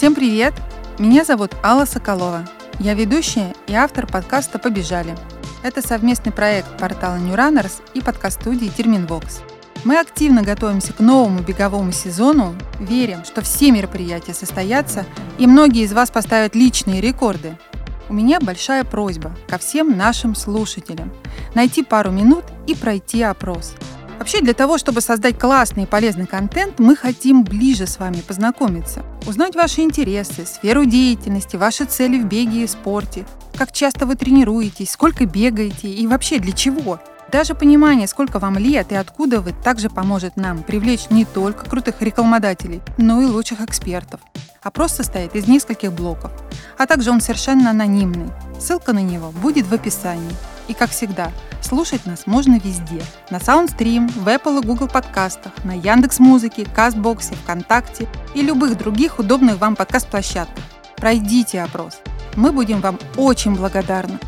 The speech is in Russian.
Всем привет! Меня зовут Алла Соколова. Я ведущая и автор подкаста «Побежали». Это совместный проект портала New Runners и подкаст-студии Терминвокс. Мы активно готовимся к новому беговому сезону, верим, что все мероприятия состоятся, и многие из вас поставят личные рекорды. У меня большая просьба ко всем нашим слушателям найти пару минут и пройти опрос – Вообще, для того, чтобы создать классный и полезный контент, мы хотим ближе с вами познакомиться, узнать ваши интересы, сферу деятельности, ваши цели в беге и спорте, как часто вы тренируетесь, сколько бегаете и вообще для чего. Даже понимание, сколько вам лет и откуда вы, также поможет нам привлечь не только крутых рекламодателей, но и лучших экспертов. Опрос состоит из нескольких блоков, а также он совершенно анонимный. Ссылка на него будет в описании. И как всегда, слушать нас можно везде. На SoundStream, в Apple и Google подкастах, на Яндекс Музыке, Кастбоксе, ВКонтакте и любых других удобных вам подкаст-площадках. Пройдите опрос. Мы будем вам очень благодарны.